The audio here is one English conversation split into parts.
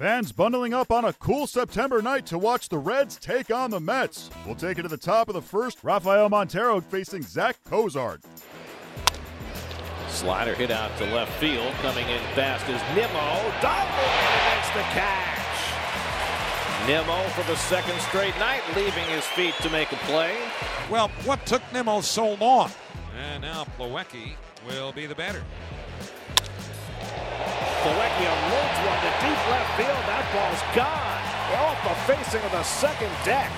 Fans bundling up on a cool September night to watch the Reds take on the Mets. We'll take it to the top of the first. Rafael Montero facing Zach Cozart. Slider hit out to left field. Coming in fast is Nimmo. Double against the catch. Nimmo for the second straight night, leaving his feet to make a play. Well, what took Nimmo so long? And now Plawecki will be the batter. Ball's gone. Off the facing of the second deck.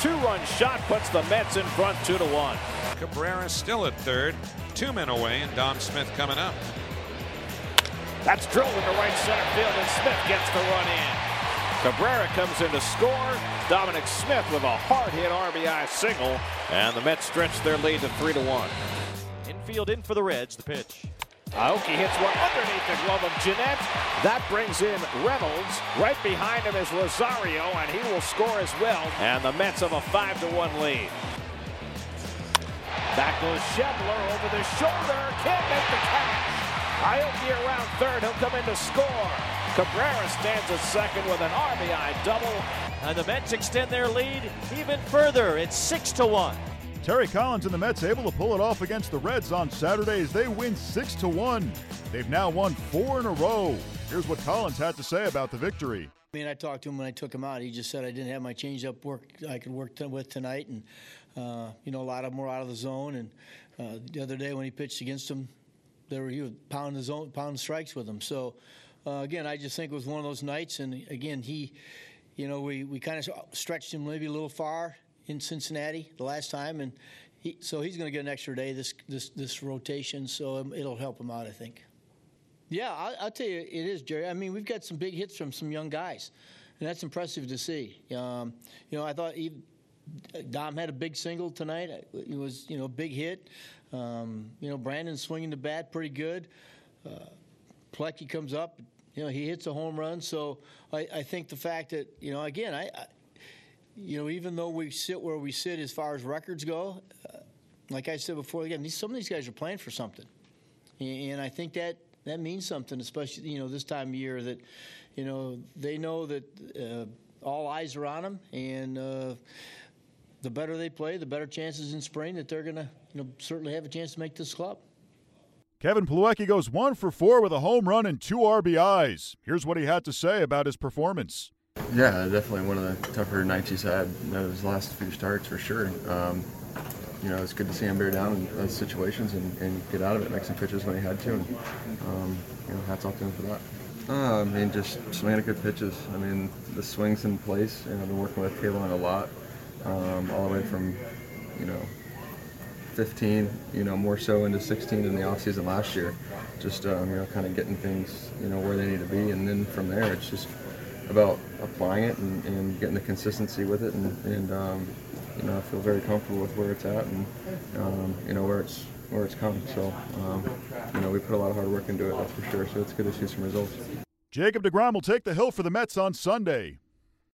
Two-run shot puts the Mets in front two to one. Cabrera still at third. Two men away, and Dom Smith coming up. That's drilled into right center field, and Smith gets the run in. Cabrera comes in to score. Dominic Smith with a hard hit RBI single, and the Mets stretch their lead to three to one. Infield in for the Reds. The pitch. Aoki hits one underneath the glove of Gennett. That brings in Reynolds. Right behind him is Rosario, and he will score as well. And the Mets have a 5 to 1 lead. Back goes Schebler over the shoulder. Can't make the catch. Aoki around third. He'll come in to score. Cabrera stands at second with an RBI double. And the Mets extend their lead even further. It's 6 to 1. Terry Collins and the Mets able to pull it off against the Reds on Saturday as they win 6 to 1. They've now won 4 in a row. Here's what Collins had to say about the victory. I mean, I talked to him when I took him out. He just said I didn't have my changeup work I could work t- with tonight, and uh, you know a lot of them were out of the zone. And uh, the other day when he pitched against them, they were he was pounding the zone, pounding strikes with them. So uh, again, I just think it was one of those nights. And again, he, you know, we, we kind of stretched him maybe a little far in Cincinnati the last time, and he, so he's going to get an extra day this this this rotation. So um, it'll help him out, I think. Yeah, I'll, I'll, tell you, it is, Jerry. I mean, we've got some big hits from some young guys, and that's impressive to see. Um, you know, I thought he, Dom had a big single tonight. It was, you know, a big hit. Um, you know, Brandon swinging the bat pretty good. Uh, Plawecki comes up, you know, he hits a home run. So I, I think the fact that, you know, again, I, I, you know, even though we sit where we sit as far as records go, uh, like I said before, again, these, some of these guys are playing for something, and I think that that means something, especially you know this time of year that you know they know that uh, all eyes are on them, and uh, the better they play, the better chances in spring that they're going to you know certainly have a chance to make this club. Kevin Plawecki goes one for four with a home run and two RBIs. Here's what he had to say about his performance. Yeah, definitely one of the tougher nights he's had those last few starts for sure. Um, you know, it's good to see him bear down in those situations and, and, get out of it, make some pitches when he had to, and um, you know, hats off to him for that. Uh, I mean, just swinging good pitches. I mean, the swings in place. You know, I've been working with Kalen a lot, um, all the way from, you know, 15, you know, more so into 16 in the offseason last year. Just, um, you know, kind of getting things, you know, where they need to be. And then from there, it's just about applying it and, and getting the consistency with it. And, and um, you know, I feel very comfortable with where it's at and, um, you know, where it's where it's come. So, um, you know, we put a lot of hard work into it, that's for sure. So it's good to see some results. Jacob DeGrom will take the hill for the Mets on Sunday.